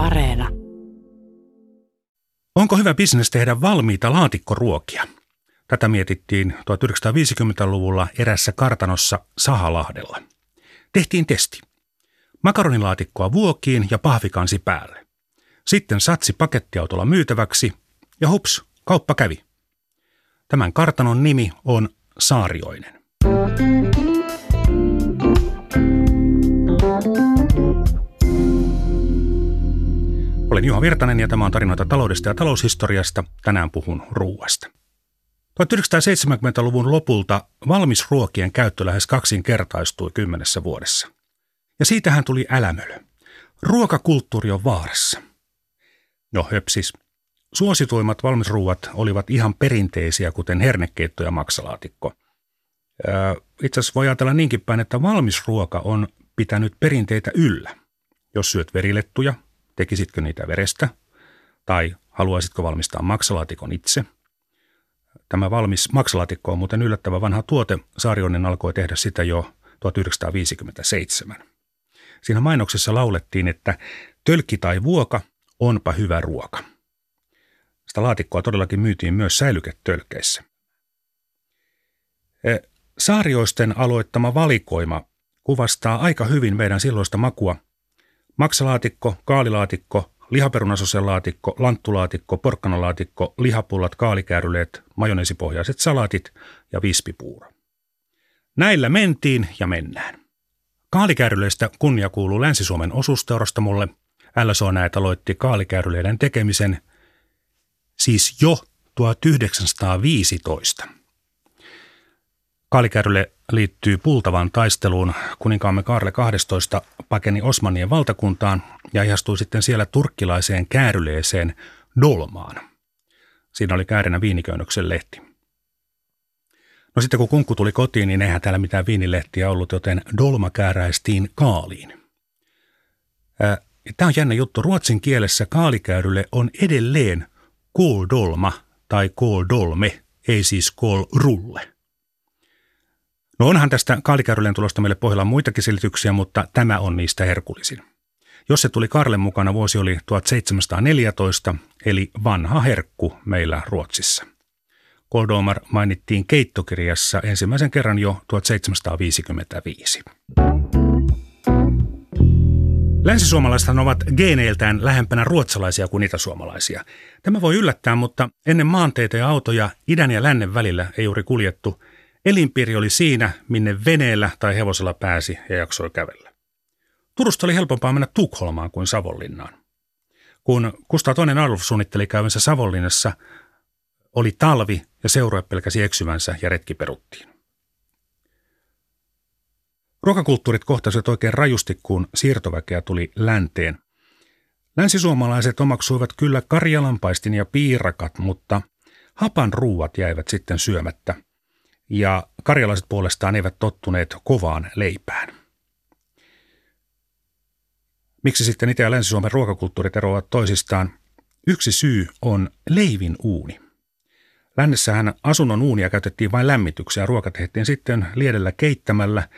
Areena. Onko hyvä bisnes tehdä valmiita laatikkoruokia? Tätä mietittiin 1950-luvulla erässä kartanossa Sahalahdella. Tehtiin testi. Makaronilaatikkoa vuokiin ja pahvikansi päälle. Sitten satsi pakettiautolla myytäväksi ja hups, kauppa kävi. Tämän kartanon nimi on Saarioinen. Olen Juha Virtanen ja tämä on tarinoita taloudesta ja taloushistoriasta. Tänään puhun ruuasta. 1970-luvun lopulta valmisruokien käyttö lähes kaksinkertaistui kymmenessä vuodessa. Ja siitähän tuli älämölö. Ruokakulttuuri on vaarassa. No höpsis. Suosituimmat valmisruuat olivat ihan perinteisiä, kuten hernekeitto ja maksalaatikko. Itse asiassa voi ajatella niinkin päin, että valmisruoka on pitänyt perinteitä yllä. Jos syöt verilettuja, tekisitkö niitä verestä? Tai haluaisitko valmistaa maksalaatikon itse? Tämä valmis maksalaatikko on muuten yllättävän vanha tuote. Saarionen alkoi tehdä sitä jo 1957. Siinä mainoksessa laulettiin, että tölkki tai vuoka, onpa hyvä ruoka. Sitä laatikkoa todellakin myytiin myös säilyketölkeissä. E, saarioisten aloittama valikoima kuvastaa aika hyvin meidän silloista makua. Maksalaatikko, kaalilaatikko, lihaperunasosellaatikko, lanttulaatikko, porkkanalaatikko, lihapullat, kaalikääryleet, majoneesipohjaiset salaatit ja vispipuuro. Näillä mentiin ja mennään. Kaalikääryleistä kunnia kuuluu Länsi-Suomen osuusteurastamolle. LSO näet aloitti kaalikääryleiden tekemisen siis jo 1915. Kaalikärrylle liittyy pultavaan taisteluun. Kuninkaamme Karle 12 pakeni Osmanien valtakuntaan ja ihastui sitten siellä turkkilaiseen kääryleeseen Dolmaan. Siinä oli käärinä viiniköynnöksen lehti. No sitten kun kunkku tuli kotiin, niin eihän täällä mitään viinilehtiä ollut, joten Dolma kääräistiin kaaliin. Tämä on jännä juttu. Ruotsin kielessä kaalikäyrylle on edelleen kooldolma tai kooldolme, ei siis koolrulle. No onhan tästä kaalikäyrylen tulosta meille pohjalla muitakin selityksiä, mutta tämä on niistä herkullisin. Jos se tuli Karlen mukana, vuosi oli 1714, eli vanha herkku meillä Ruotsissa. Koldomar mainittiin keittokirjassa ensimmäisen kerran jo 1755. Länsisuomalaisethan ovat geeneiltään lähempänä ruotsalaisia kuin itäsuomalaisia. Tämä voi yllättää, mutta ennen maanteita ja autoja idän ja lännen välillä ei juuri kuljettu. Elinpiiri oli siinä, minne veneellä tai hevosella pääsi ja jaksoi kävellä. Turusta oli helpompaa mennä Tukholmaan kuin Savonlinnaan. Kun Kustaa toinen Adolf suunnitteli käyvänsä Savonlinnassa, oli talvi ja seurue pelkäsi eksyvänsä ja retki peruttiin. Ruokakulttuurit kohtasivat oikein rajusti, kun siirtoväkeä tuli länteen. Länsisuomalaiset omaksuivat kyllä karjalanpaistin ja piirakat, mutta hapan ruuat jäivät sitten syömättä. Ja karjalaiset puolestaan eivät tottuneet kovaan leipään. Miksi sitten Itä- ja Länsi-Suomen ruokakulttuurit eroavat toisistaan? Yksi syy on leivin uuni. Lännessähän asunnon uunia käytettiin vain lämmitykseen ruoka tehtiin sitten liedellä keittämällä,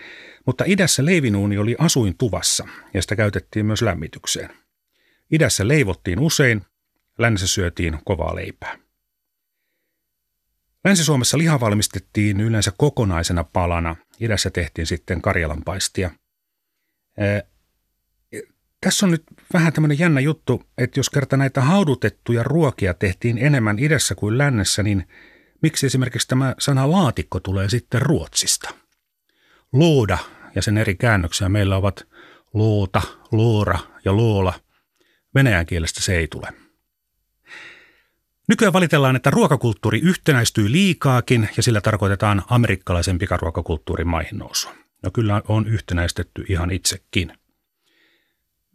mutta idässä leivinuuni oli asuin tuvassa ja sitä käytettiin myös lämmitykseen. Idässä leivottiin usein, lännessä syötiin kovaa leipää. Länsi-Suomessa liha valmistettiin yleensä kokonaisena palana, idässä tehtiin sitten karjalanpaistia. Tässä on nyt vähän tämmöinen jännä juttu, että jos kerta näitä haudutettuja ruokia tehtiin enemmän idässä kuin lännessä, niin miksi esimerkiksi tämä sana laatikko tulee sitten Ruotsista? Looda ja sen eri käännöksiä meillä ovat loota, loora ja loola. Venäjän kielestä se ei tule. Nykyään valitellaan, että ruokakulttuuri yhtenäistyy liikaakin ja sillä tarkoitetaan amerikkalaisen pikaruokakulttuurin maihin nousua. No kyllä on yhtenäistetty ihan itsekin.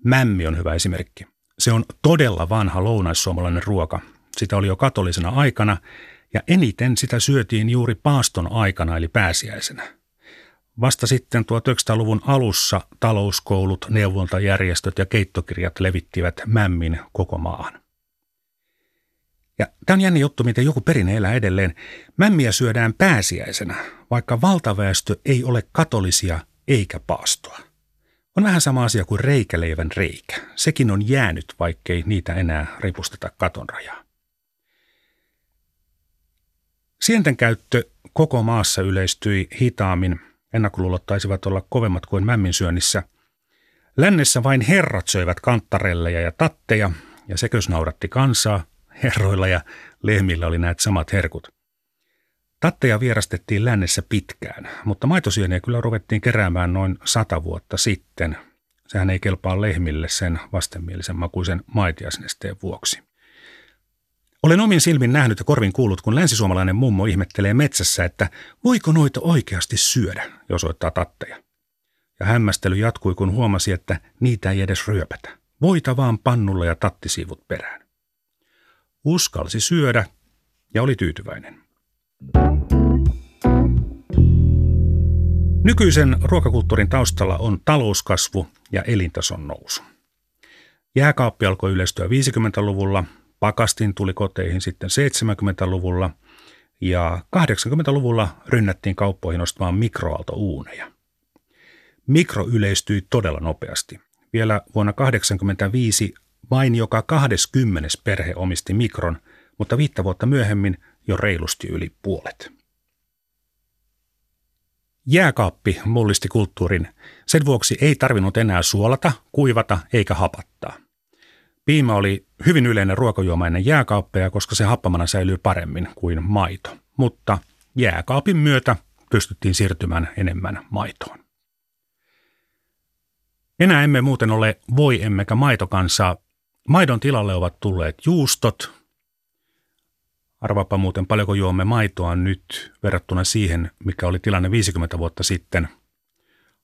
Mämmi on hyvä esimerkki. Se on todella vanha lounaissuomalainen ruoka. Sitä oli jo katolisena aikana ja eniten sitä syötiin juuri paaston aikana eli pääsiäisenä. Vasta sitten 1900-luvun alussa talouskoulut, neuvontajärjestöt ja keittokirjat levittivät mämmin koko maahan. Ja tämä on jännä juttu, miten joku perinne elää edelleen. Mämmiä syödään pääsiäisenä, vaikka valtaväestö ei ole katolisia eikä paastoa. On vähän sama asia kuin reikäleivän reikä. Sekin on jäänyt, vaikkei niitä enää ripusteta katon rajaa. Sienten käyttö koko maassa yleistyi hitaammin. Ennakkoluulot taisivat olla kovemmat kuin mämmin syönnissä. Lännessä vain herrat söivät kantarelleja ja tatteja, ja sekös nauratti kansaa. Herroilla ja lehmillä oli näet samat herkut. Tatteja vierastettiin lännessä pitkään, mutta maitosieniä kyllä ruvettiin keräämään noin sata vuotta sitten. Sehän ei kelpaa lehmille sen vastenmielisen makuisen maitiasnesteen vuoksi. Olen omin silmin nähnyt ja korvin kuullut, kun länsisuomalainen mummo ihmettelee metsässä, että voiko noita oikeasti syödä, jos soittaa tatteja. Ja hämmästely jatkui, kun huomasi, että niitä ei edes ryöpätä. Voita vaan pannulla ja tattisiivut perään. Uskalsi syödä ja oli tyytyväinen. Nykyisen ruokakulttuurin taustalla on talouskasvu ja elintason nousu. Jääkaappi alkoi yleistyä 50-luvulla, pakastin tuli koteihin sitten 70-luvulla ja 80-luvulla rynnättiin kauppoihin ostamaan mikroaaltouuneja. Mikro yleistyi todella nopeasti. Vielä vuonna 1985 vain joka 20 perhe omisti mikron, mutta viittä vuotta myöhemmin jo reilusti yli puolet. Jääkaappi mullisti kulttuurin. Sen vuoksi ei tarvinnut enää suolata, kuivata eikä hapattaa. Piima oli hyvin yleinen ruokajuomainen jääkaappeja, koska se happamana säilyy paremmin kuin maito. Mutta jääkaapin myötä pystyttiin siirtymään enemmän maitoon. Enää emme muuten ole voi emmekä maitokansaa. Maidon tilalle ovat tulleet juustot, Arvaapa muuten paljonko juomme maitoa nyt verrattuna siihen, mikä oli tilanne 50 vuotta sitten.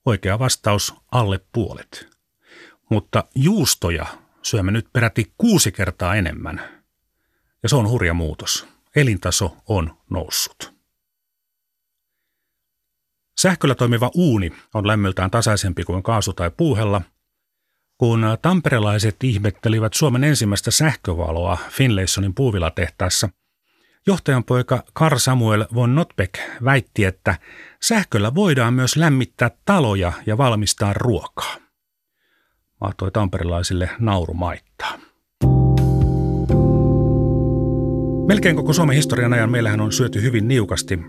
Oikea vastaus alle puolet. Mutta juustoja syömme nyt peräti kuusi kertaa enemmän. Ja se on hurja muutos. Elintaso on noussut. Sähköllä toimiva uuni on lämmöltään tasaisempi kuin kaasu tai puuhella. Kun tamperelaiset ihmettelivät Suomen ensimmäistä sähkövaloa Finlaysonin puuvilatehtaassa – Johtajan poika Karl Samuel von Notbeck väitti, että sähköllä voidaan myös lämmittää taloja ja valmistaa ruokaa. Mahtoi tamperilaisille nauru maittaa. Melkein koko Suomen historian ajan meillähän on syöty hyvin niukasti.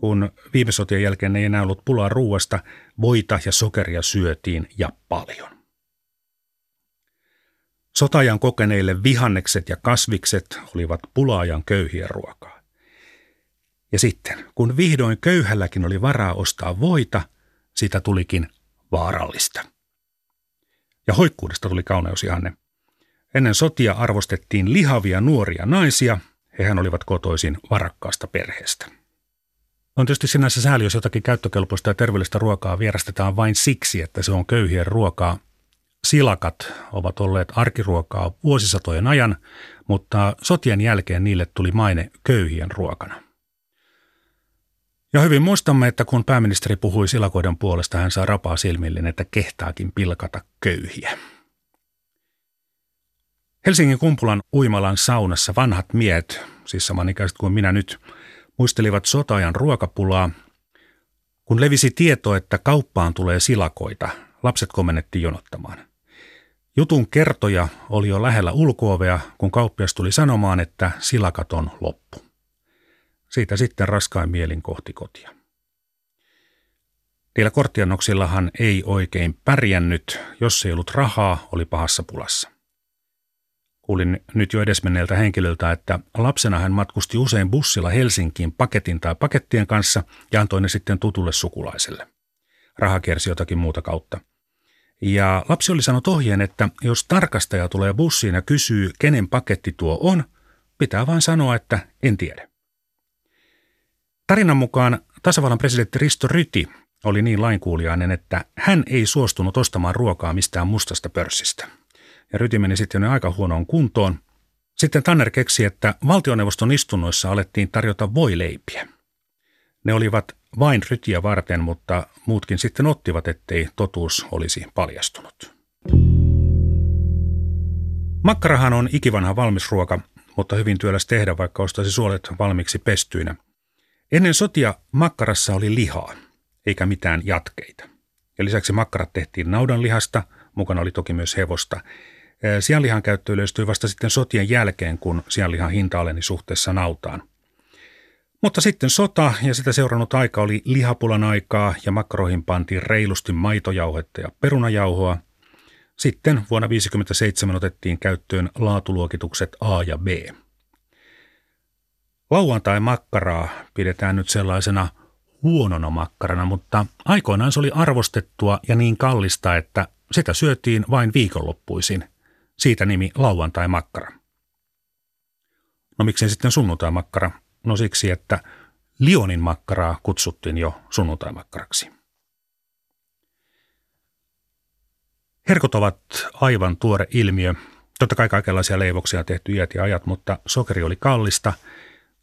Kun viime sotien jälkeen ei enää ollut pulaa ruuasta, voita ja sokeria syötiin ja paljon. Sotajan kokeneille vihannekset ja kasvikset olivat pulaajan köyhien ruokaa. Ja sitten, kun vihdoin köyhälläkin oli varaa ostaa voita, siitä tulikin vaarallista. Ja hoikkuudesta tuli kauneusihanne. Ennen sotia arvostettiin lihavia nuoria naisia, hehän olivat kotoisin varakkaasta perheestä. On tietysti sinänsä sääli, jos jotakin käyttökelpoista ja terveellistä ruokaa vierastetaan vain siksi, että se on köyhien ruokaa, Silakat ovat olleet arkiruokaa vuosisatojen ajan, mutta sotien jälkeen niille tuli maine köyhien ruokana. Ja hyvin muistamme, että kun pääministeri puhui silakoiden puolesta, hän saa rapaa silmillinen, että kehtaakin pilkata köyhiä. Helsingin kumpulan uimalan saunassa vanhat miehet, siis samanikäiset kuin minä nyt, muistelivat sotaajan ruokapulaa. Kun levisi tieto, että kauppaan tulee silakoita, lapset komennettiin jonottamaan. Jutun kertoja oli jo lähellä ulkoovea, kun kauppias tuli sanomaan, että silakat on loppu. Siitä sitten raskain mielin kohti kotia. Niillä korttiannoksillahan ei oikein pärjännyt, jos ei ollut rahaa, oli pahassa pulassa. Kuulin nyt jo edesmenneeltä henkilöltä, että lapsena hän matkusti usein bussilla Helsinkiin paketin tai pakettien kanssa ja antoi ne sitten tutulle sukulaiselle. Raha kiersi jotakin muuta kautta. Ja lapsi oli sanonut ohjeen, että jos tarkastaja tulee bussiin ja kysyy, kenen paketti tuo on, pitää vain sanoa, että en tiedä. Tarinan mukaan tasavallan presidentti Risto Ryti oli niin lainkuuliainen, että hän ei suostunut ostamaan ruokaa mistään mustasta pörssistä. Ja Ryti meni sitten aika huonoon kuntoon. Sitten Tanner keksi, että valtioneuvoston istunnoissa alettiin tarjota voileipiä. Ne olivat vain rytiä varten, mutta muutkin sitten ottivat, ettei totuus olisi paljastunut. Makkarahan on ikivanha valmisruoka, mutta hyvin työläs tehdä, vaikka ostaisi suolet valmiiksi pestyinä. Ennen sotia makkarassa oli lihaa, eikä mitään jatkeita. Ja lisäksi makkarat tehtiin naudanlihasta, mukana oli toki myös hevosta. Sianlihan käyttö yleistyi vasta sitten sotien jälkeen, kun sianlihan hinta aleni suhteessa nautaan. Mutta sitten sota ja sitä seurannut aika oli lihapulan aikaa ja makkaroihin pantiin reilusti maitojauhetta ja perunajauhoa. Sitten vuonna 1957 otettiin käyttöön laatuluokitukset A ja B. Lauantai makkaraa pidetään nyt sellaisena huonona makkarana, mutta aikoinaan se oli arvostettua ja niin kallista, että sitä syötiin vain viikonloppuisin. Siitä nimi lauantai makkara. No miksei sitten sunnuntai makkara? No siksi, että Lionin makkaraa kutsuttiin jo sunnuntai-makkaraksi. Herkot ovat aivan tuore ilmiö. Totta kai kaikenlaisia leivoksia on tehty iät ja ajat, mutta sokeri oli kallista.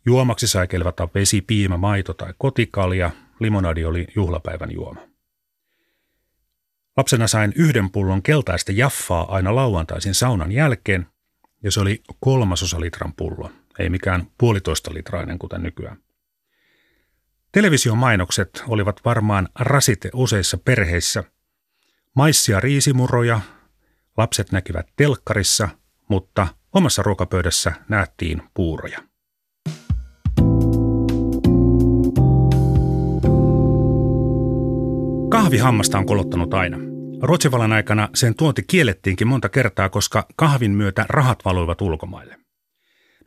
Juomaksi sai kelvata vesi, piimä, maito tai kotikalja. Limonadi oli juhlapäivän juoma. Lapsena sain yhden pullon keltaista jaffaa aina lauantaisin saunan jälkeen, ja se oli kolmasosa litran pullo ei mikään puolitoista litrainen kuten nykyään. Televisiomainokset olivat varmaan rasite useissa perheissä. Maissia riisimuroja, lapset näkivät telkkarissa, mutta omassa ruokapöydässä nähtiin puuroja. Kahvihammasta on kolottanut aina. Ruotsivallan aikana sen tuonti kiellettiinkin monta kertaa, koska kahvin myötä rahat valuivat ulkomaille.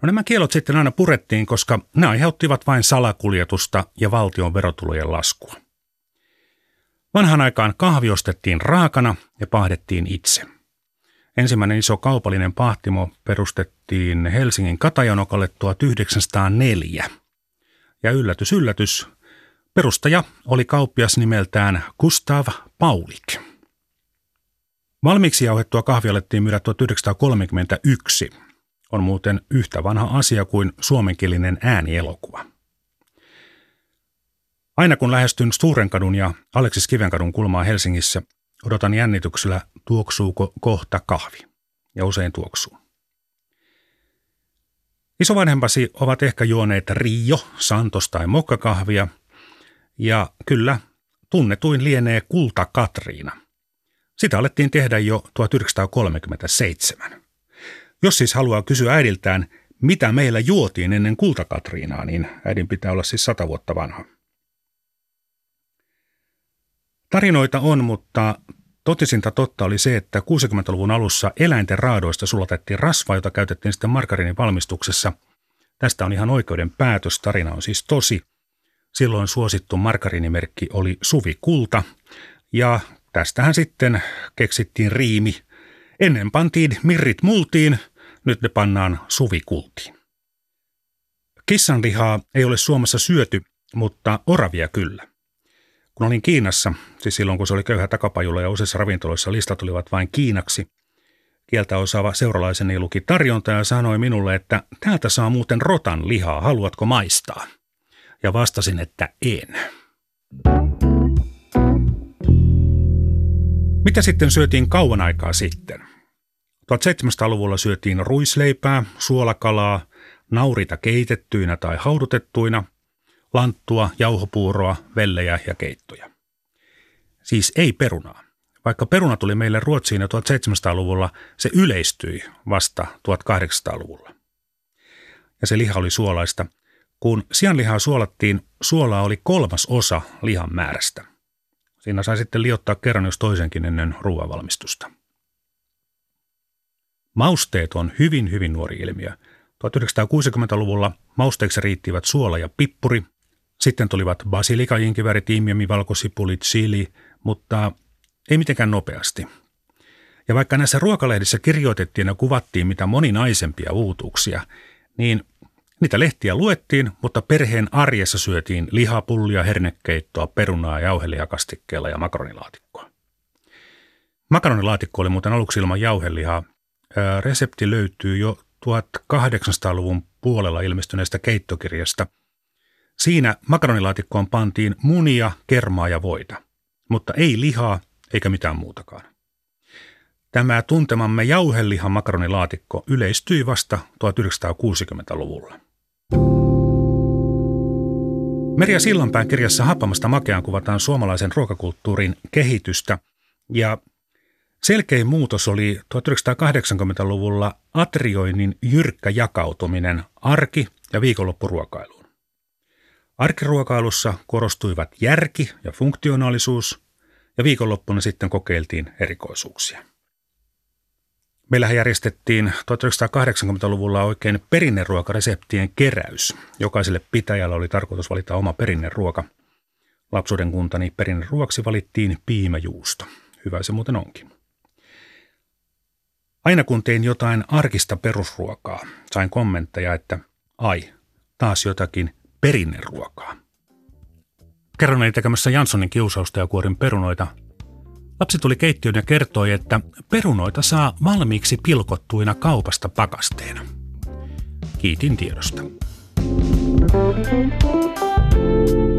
No nämä kielot sitten aina purettiin, koska ne aiheuttivat vain salakuljetusta ja valtion verotulojen laskua. Vanhan aikaan kahvi ostettiin raakana ja pahdettiin itse. Ensimmäinen iso kaupallinen pahtimo perustettiin Helsingin Katajanokalle 1904. Ja yllätys, yllätys, perustaja oli kauppias nimeltään Gustav Paulik. Valmiiksi jauhettua kahvia alettiin myydä 1931 – on muuten yhtä vanha asia kuin suomenkielinen äänielokuva. Aina kun lähestyn Sturenkadun ja Aleksis Kivenkadun kulmaa Helsingissä, odotan jännityksellä, tuoksuuko kohta kahvi. Ja usein tuoksuu. Isovanhempasi ovat ehkä juoneet Rio, Santos tai mokkakahvia. Ja kyllä, tunnetuin lienee Kulta Katriina. Sitä alettiin tehdä jo 1937. Jos siis haluaa kysyä äidiltään, mitä meillä juotiin ennen kultakatriinaa, niin äidin pitää olla siis sata vuotta vanha. Tarinoita on, mutta totisinta totta oli se, että 60-luvun alussa eläinten raadoista sulatettiin rasvaa, jota käytettiin sitten margarinin valmistuksessa. Tästä on ihan oikeuden päätös, tarina on siis tosi. Silloin suosittu margarinimerkki oli Suvi Kulta, ja tästähän sitten keksittiin riimi – Ennen pantiin mirrit multiin, nyt ne pannaan suvikultiin. Kissanlihaa ei ole Suomessa syöty, mutta oravia kyllä. Kun olin Kiinassa, siis silloin kun se oli köyhä takapajulla ja useissa ravintoloissa listat olivat vain kiinaksi, kieltä osaava seuralaiseni luki tarjonta ja sanoi minulle, että täältä saa muuten rotan lihaa, haluatko maistaa? Ja vastasin, että en. Mitä sitten syötiin kauan aikaa sitten? 1700-luvulla syötiin ruisleipää, suolakalaa, naurita keitettyinä tai haudutettuina, lanttua, jauhopuuroa, vellejä ja keittoja. Siis ei perunaa. Vaikka peruna tuli meille Ruotsiin jo 1700-luvulla, se yleistyi vasta 1800-luvulla. Ja se liha oli suolaista. Kun sianlihaa suolattiin, suolaa oli kolmas osa lihan määrästä. Siinä sai sitten liottaa kerran jos toisenkin ennen ruoanvalmistusta. Mausteet on hyvin, hyvin nuori ilmiö. 1960-luvulla mausteeksi riittivät suola ja pippuri. Sitten tulivat basilika, inkiväri, tiimiami, valkosipuli, chili, mutta ei mitenkään nopeasti. Ja vaikka näissä ruokalehdissä kirjoitettiin ja kuvattiin mitä moninaisempia uutuuksia, niin niitä lehtiä luettiin, mutta perheen arjessa syötiin lihapullia, hernekeittoa, perunaa, jauhelihakastikkeella ja makaronilaatikkoa. Makaronilaatikko oli muuten aluksi ilman jauhelihaa, resepti löytyy jo 1800-luvun puolella ilmestyneestä keittokirjasta. Siinä makaronilaatikkoon pantiin munia, kermaa ja voita, mutta ei lihaa eikä mitään muutakaan. Tämä tuntemamme jauhelihan makaronilaatikko yleistyi vasta 1960-luvulla. Merja Sillanpään kirjassa Happamasta makeaan kuvataan suomalaisen ruokakulttuurin kehitystä ja selkein muutos oli 1980-luvulla atrioinnin jyrkkä jakautuminen arki- ja viikonloppuruokailuun. Arkiruokailussa korostuivat järki ja funktionaalisuus ja viikonloppuna sitten kokeiltiin erikoisuuksia. Meillähän järjestettiin 1980-luvulla oikein perinneruokareseptien keräys. Jokaiselle pitäjällä oli tarkoitus valita oma perinneruoka. Lapsuuden kuntani perinneruoksi valittiin piimäjuusto. Hyvä se muuten onkin. Aina kun tein jotain arkista perusruokaa, sain kommentteja, että ai, taas jotakin perinneruokaa. Kerran olin tekemässä Janssonin kiusausta ja kuorin perunoita Lapsi tuli keittiöön ja kertoi, että perunoita saa valmiiksi pilkottuina kaupasta pakasteena. Kiitin tiedosta. Thank you.